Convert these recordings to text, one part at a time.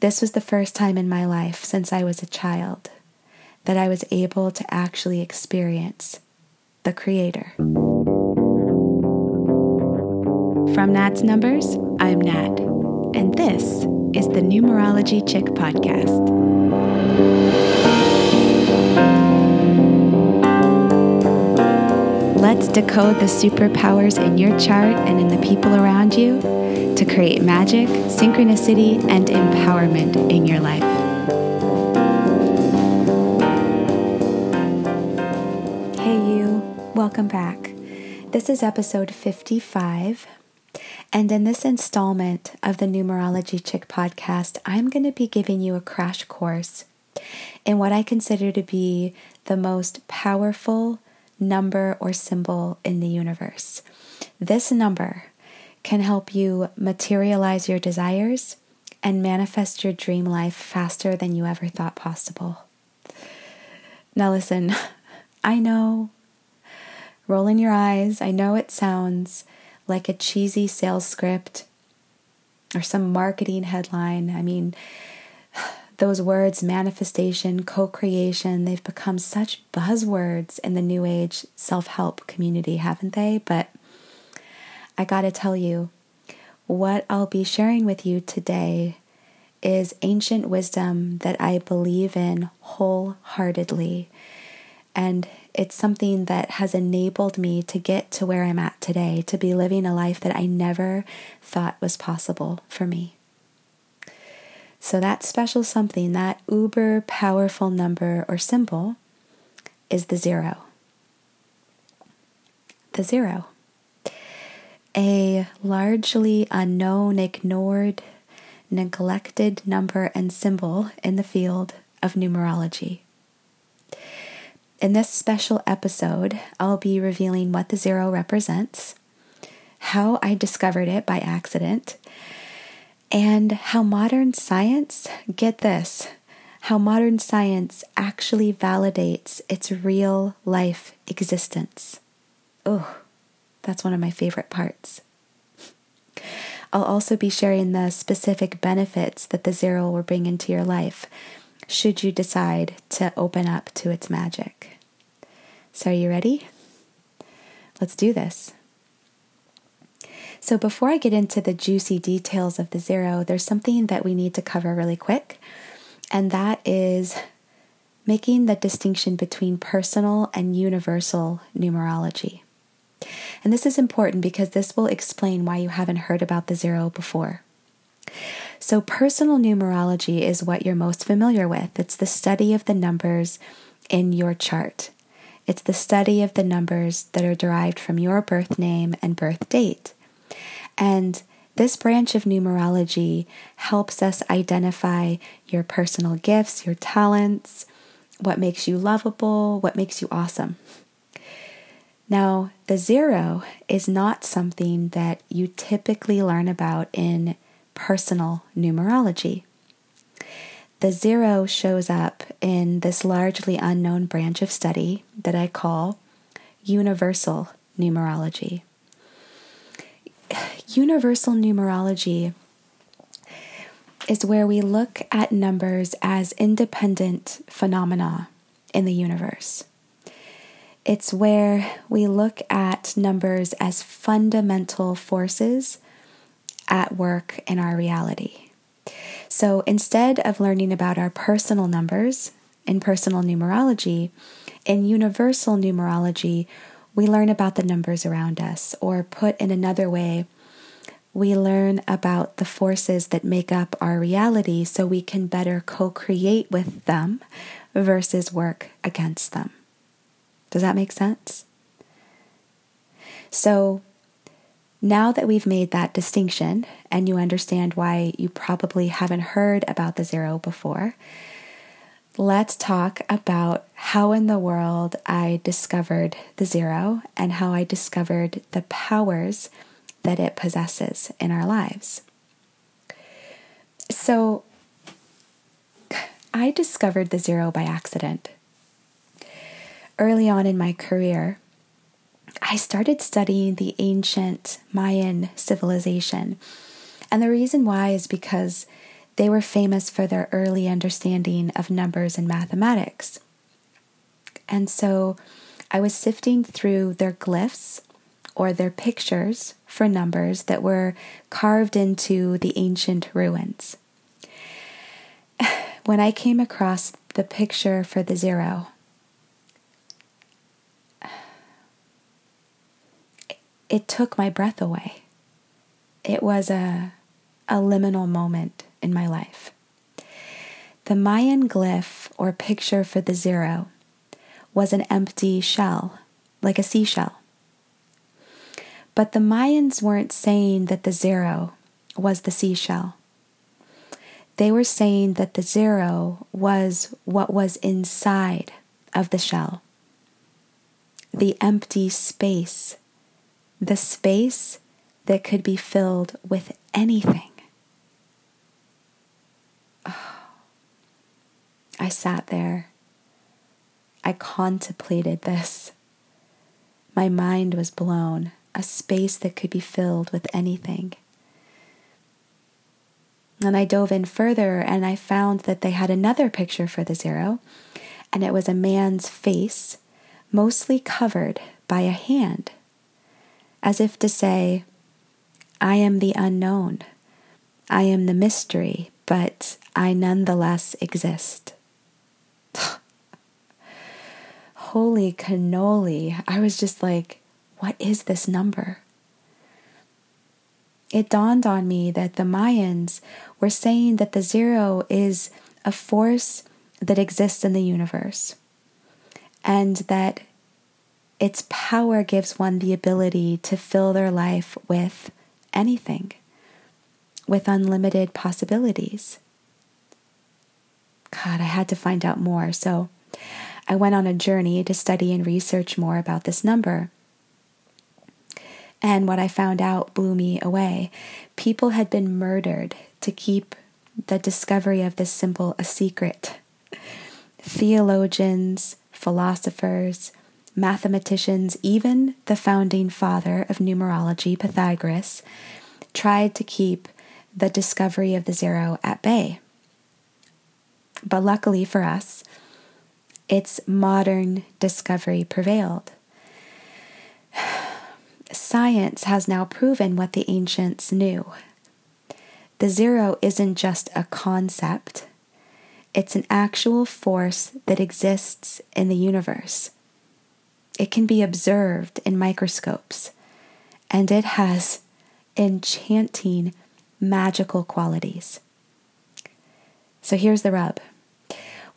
This was the first time in my life since I was a child that I was able to actually experience the Creator. From Nat's Numbers, I'm Nat, and this is the Numerology Chick Podcast. Let's decode the superpowers in your chart and in the people around you to create magic, synchronicity, and empowerment in your life. Hey, you, welcome back. This is episode 55. And in this installment of the Numerology Chick podcast, I'm going to be giving you a crash course in what I consider to be the most powerful number or symbol in the universe. This number can help you materialize your desires and manifest your dream life faster than you ever thought possible. Now, listen, I know, rolling your eyes, I know it sounds like a cheesy sales script or some marketing headline. I mean, those words, manifestation, co creation, they've become such buzzwords in the new age self help community, haven't they? But I gotta tell you, what I'll be sharing with you today is ancient wisdom that I believe in wholeheartedly. And it's something that has enabled me to get to where I'm at today, to be living a life that I never thought was possible for me. So, that special something, that uber powerful number or symbol, is the zero. The zero. A largely unknown, ignored, neglected number and symbol in the field of numerology. In this special episode, I'll be revealing what the zero represents, how I discovered it by accident, and how modern science, get this, how modern science actually validates its real life existence. Oh, that's one of my favorite parts. I'll also be sharing the specific benefits that the zero will bring into your life should you decide to open up to its magic. So, are you ready? Let's do this. So, before I get into the juicy details of the zero, there's something that we need to cover really quick, and that is making the distinction between personal and universal numerology. And this is important because this will explain why you haven't heard about the zero before. So, personal numerology is what you're most familiar with. It's the study of the numbers in your chart. It's the study of the numbers that are derived from your birth name and birth date. And this branch of numerology helps us identify your personal gifts, your talents, what makes you lovable, what makes you awesome. Now, the zero is not something that you typically learn about in personal numerology. The zero shows up in this largely unknown branch of study that I call universal numerology universal numerology is where we look at numbers as independent phenomena in the universe. It's where we look at numbers as fundamental forces at work in our reality. So instead of learning about our personal numbers in personal numerology, in universal numerology, we learn about the numbers around us, or put in another way, we learn about the forces that make up our reality so we can better co create with them versus work against them. Does that make sense? So, now that we've made that distinction and you understand why you probably haven't heard about the zero before, let's talk about how in the world I discovered the zero and how I discovered the powers that it possesses in our lives. So, I discovered the zero by accident. Early on in my career, I started studying the ancient Mayan civilization. And the reason why is because they were famous for their early understanding of numbers and mathematics. And so I was sifting through their glyphs or their pictures for numbers that were carved into the ancient ruins. When I came across the picture for the zero, it took my breath away. It was a, a liminal moment in my life. The Mayan glyph or picture for the zero was an empty shell, like a seashell. But the Mayans weren't saying that the zero was the seashell. They were saying that the zero was what was inside of the shell, the empty space, the space that could be filled with anything. Oh, I sat there. I contemplated this. My mind was blown, a space that could be filled with anything. And I dove in further and I found that they had another picture for the zero, and it was a man's face, mostly covered by a hand, as if to say, I am the unknown. I am the mystery, but I nonetheless exist. Holy cannoli. I was just like, what is this number? It dawned on me that the Mayans were saying that the zero is a force that exists in the universe and that its power gives one the ability to fill their life with anything, with unlimited possibilities. God, I had to find out more. So I went on a journey to study and research more about this number. And what I found out blew me away. People had been murdered to keep the discovery of this symbol a secret. Theologians, philosophers, mathematicians, even the founding father of numerology, Pythagoras, tried to keep the discovery of the zero at bay. But luckily for us, its modern discovery prevailed. Science has now proven what the ancients knew. The zero isn't just a concept, it's an actual force that exists in the universe. It can be observed in microscopes, and it has enchanting, magical qualities. So here's the rub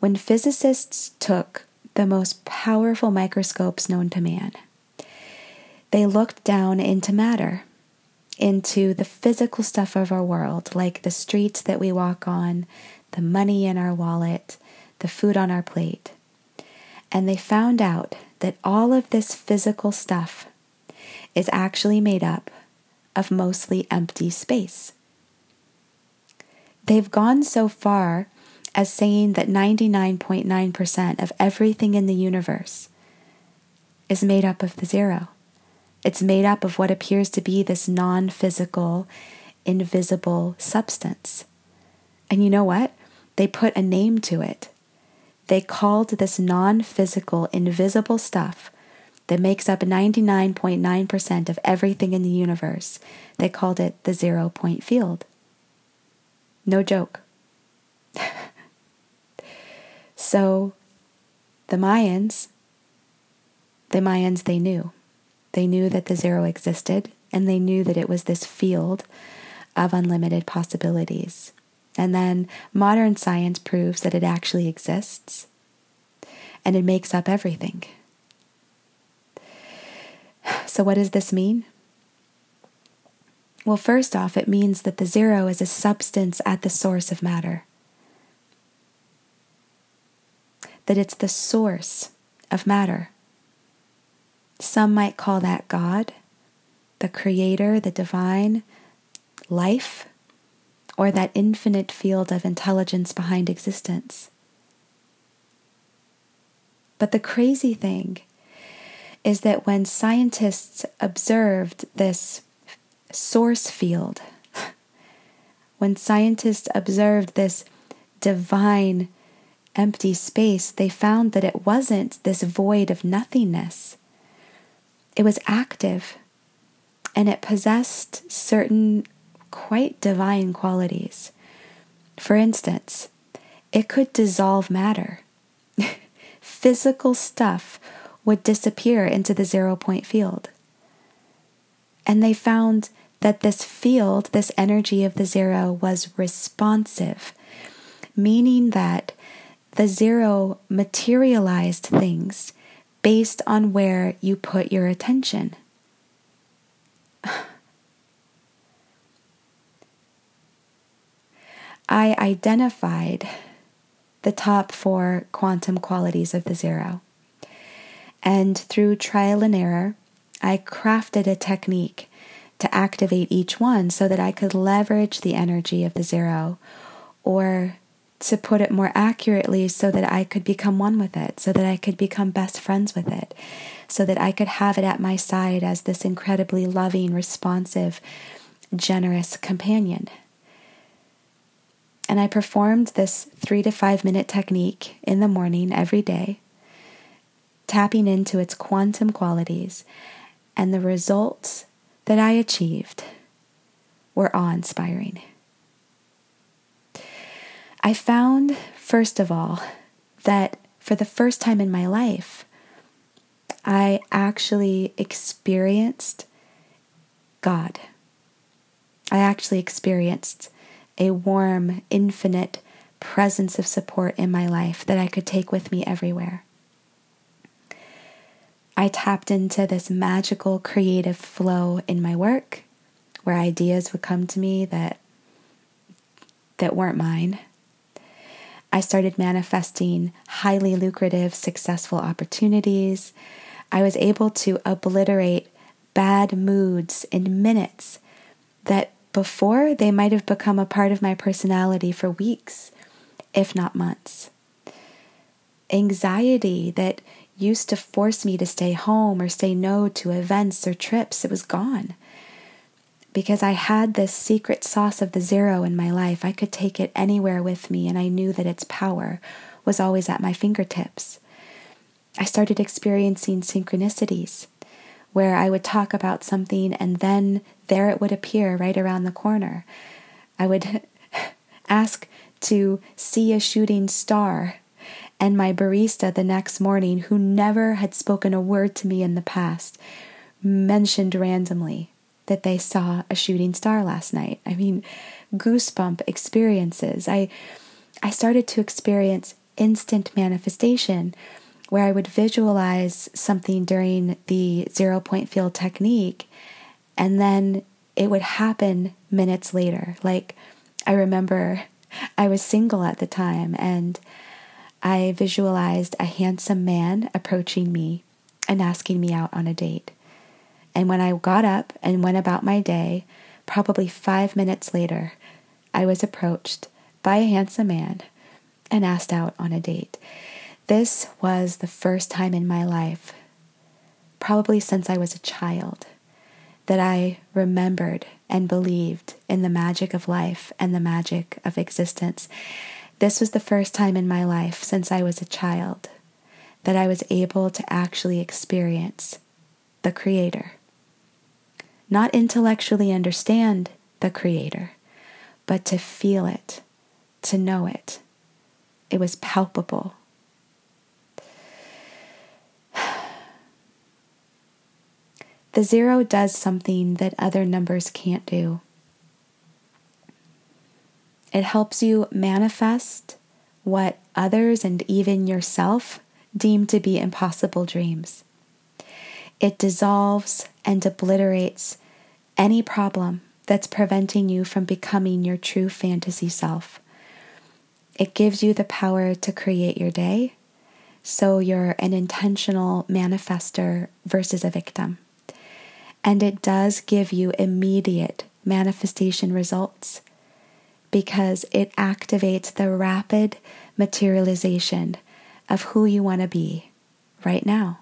when physicists took the most powerful microscopes known to man, they looked down into matter, into the physical stuff of our world, like the streets that we walk on, the money in our wallet, the food on our plate. And they found out that all of this physical stuff is actually made up of mostly empty space. They've gone so far as saying that 99.9% of everything in the universe is made up of the zero. It's made up of what appears to be this non physical, invisible substance. And you know what? They put a name to it. They called this non physical, invisible stuff that makes up 99.9% of everything in the universe, they called it the zero point field. No joke. so the Mayans, the Mayans, they knew. They knew that the zero existed, and they knew that it was this field of unlimited possibilities. And then modern science proves that it actually exists and it makes up everything. So, what does this mean? Well, first off, it means that the zero is a substance at the source of matter, that it's the source of matter. Some might call that God, the creator, the divine, life, or that infinite field of intelligence behind existence. But the crazy thing is that when scientists observed this source field, when scientists observed this divine empty space, they found that it wasn't this void of nothingness. It was active and it possessed certain quite divine qualities. For instance, it could dissolve matter. Physical stuff would disappear into the zero point field. And they found that this field, this energy of the zero, was responsive, meaning that the zero materialized things based on where you put your attention. I identified the top four quantum qualities of the zero. And through trial and error, I crafted a technique to activate each one so that I could leverage the energy of the zero, or to put it more accurately, so that I could become one with it, so that I could become best friends with it, so that I could have it at my side as this incredibly loving, responsive, generous companion. And I performed this three to five minute technique in the morning every day, tapping into its quantum qualities, and the results that I achieved were awe inspiring. I found, first of all, that for the first time in my life, I actually experienced God. I actually experienced a warm, infinite presence of support in my life that I could take with me everywhere. I tapped into this magical creative flow in my work where ideas would come to me that that weren't mine. I started manifesting highly lucrative, successful opportunities. I was able to obliterate bad moods in minutes that before they might have become a part of my personality for weeks, if not months. Anxiety that used to force me to stay home or say no to events or trips, it was gone. Because I had this secret sauce of the zero in my life, I could take it anywhere with me, and I knew that its power was always at my fingertips. I started experiencing synchronicities where I would talk about something and then there it would appear right around the corner. I would ask to see a shooting star and my barista the next morning, who never had spoken a word to me in the past, mentioned randomly that they saw a shooting star last night. I mean, goosebump experiences. I I started to experience instant manifestation where I would visualize something during the zero point field technique and then it would happen minutes later. Like I remember I was single at the time and I visualized a handsome man approaching me and asking me out on a date. And when I got up and went about my day, probably five minutes later, I was approached by a handsome man and asked out on a date. This was the first time in my life, probably since I was a child, that I remembered and believed in the magic of life and the magic of existence. This was the first time in my life since I was a child that I was able to actually experience the Creator. Not intellectually understand the Creator, but to feel it, to know it. It was palpable. The zero does something that other numbers can't do. It helps you manifest what others and even yourself deem to be impossible dreams. It dissolves and obliterates any problem that's preventing you from becoming your true fantasy self. It gives you the power to create your day, so you're an intentional manifester versus a victim. And it does give you immediate manifestation results because it activates the rapid materialization of who you want to be right now.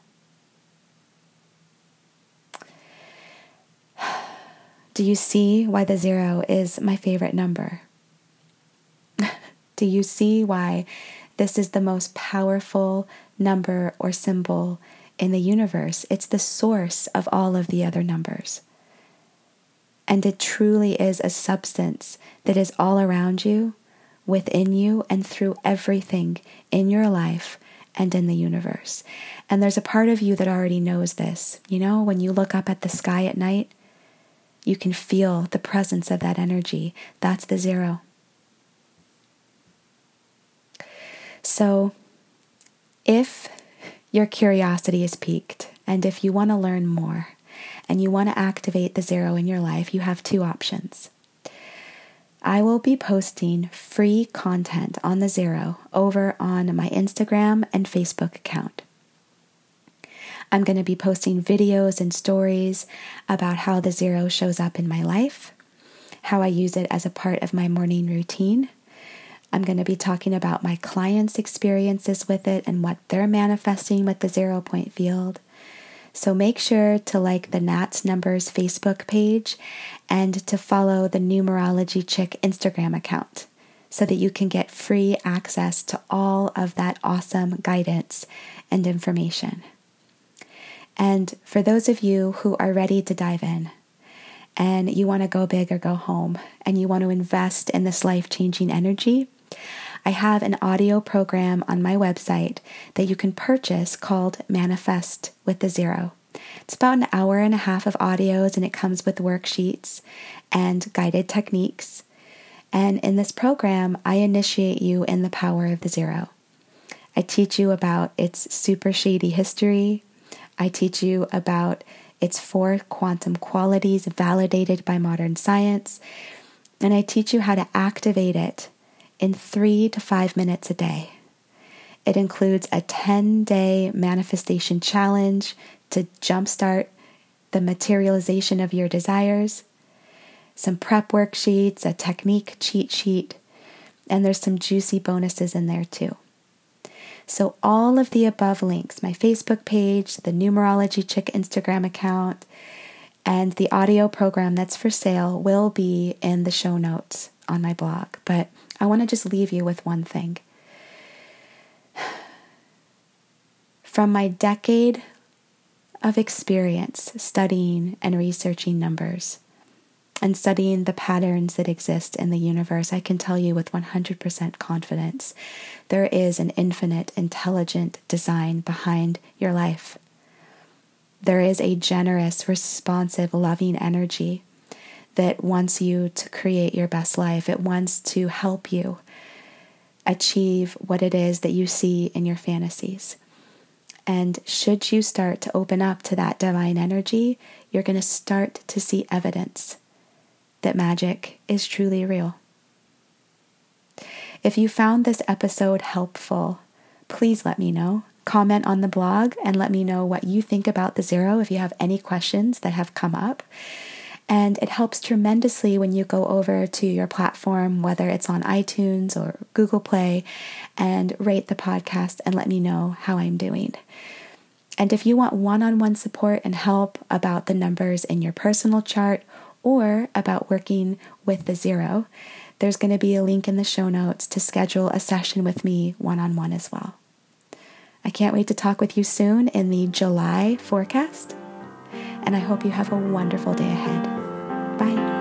Do you see why the zero is my favorite number? Do you see why this is the most powerful number or symbol in the universe? It's the source of all of the other numbers. And it truly is a substance that is all around you, within you, and through everything in your life and in the universe. And there's a part of you that already knows this. You know, when you look up at the sky at night, you can feel the presence of that energy. That's the zero. So, if your curiosity is piqued and if you want to learn more, and you want to activate the zero in your life, you have two options. I will be posting free content on the zero over on my Instagram and Facebook account. I'm going to be posting videos and stories about how the zero shows up in my life, how I use it as a part of my morning routine. I'm going to be talking about my clients' experiences with it and what they're manifesting with the zero point field. So make sure to like the Nats Numbers Facebook page and to follow the Numerology Chick Instagram account so that you can get free access to all of that awesome guidance and information. And for those of you who are ready to dive in and you want to go big or go home and you want to invest in this life changing energy, I have an audio program on my website that you can purchase called Manifest with the Zero. It's about an hour and a half of audios and it comes with worksheets and guided techniques. And in this program, I initiate you in the power of the zero. I teach you about its super shady history. I teach you about its four quantum qualities validated by modern science. And I teach you how to activate it in three to five minutes a day. It includes a 10 day manifestation challenge to jumpstart the materialization of your desires, some prep worksheets, a technique cheat sheet, and there's some juicy bonuses in there too. So, all of the above links my Facebook page, the Numerology Chick Instagram account, and the audio program that's for sale will be in the show notes on my blog. But I want to just leave you with one thing. From my decade of experience studying and researching numbers and studying the patterns that exist in the universe, I can tell you with 100% confidence there is an infinite, intelligent design behind your life. There is a generous, responsive, loving energy that wants you to create your best life. It wants to help you achieve what it is that you see in your fantasies. And should you start to open up to that divine energy, you're going to start to see evidence that magic is truly real. If you found this episode helpful, please let me know. Comment on the blog and let me know what you think about the zero if you have any questions that have come up. And it helps tremendously when you go over to your platform, whether it's on iTunes or Google Play, and rate the podcast and let me know how I'm doing. And if you want one on one support and help about the numbers in your personal chart or about working with the zero, there's going to be a link in the show notes to schedule a session with me one on one as well. I can't wait to talk with you soon in the July forecast, and I hope you have a wonderful day ahead. Bye.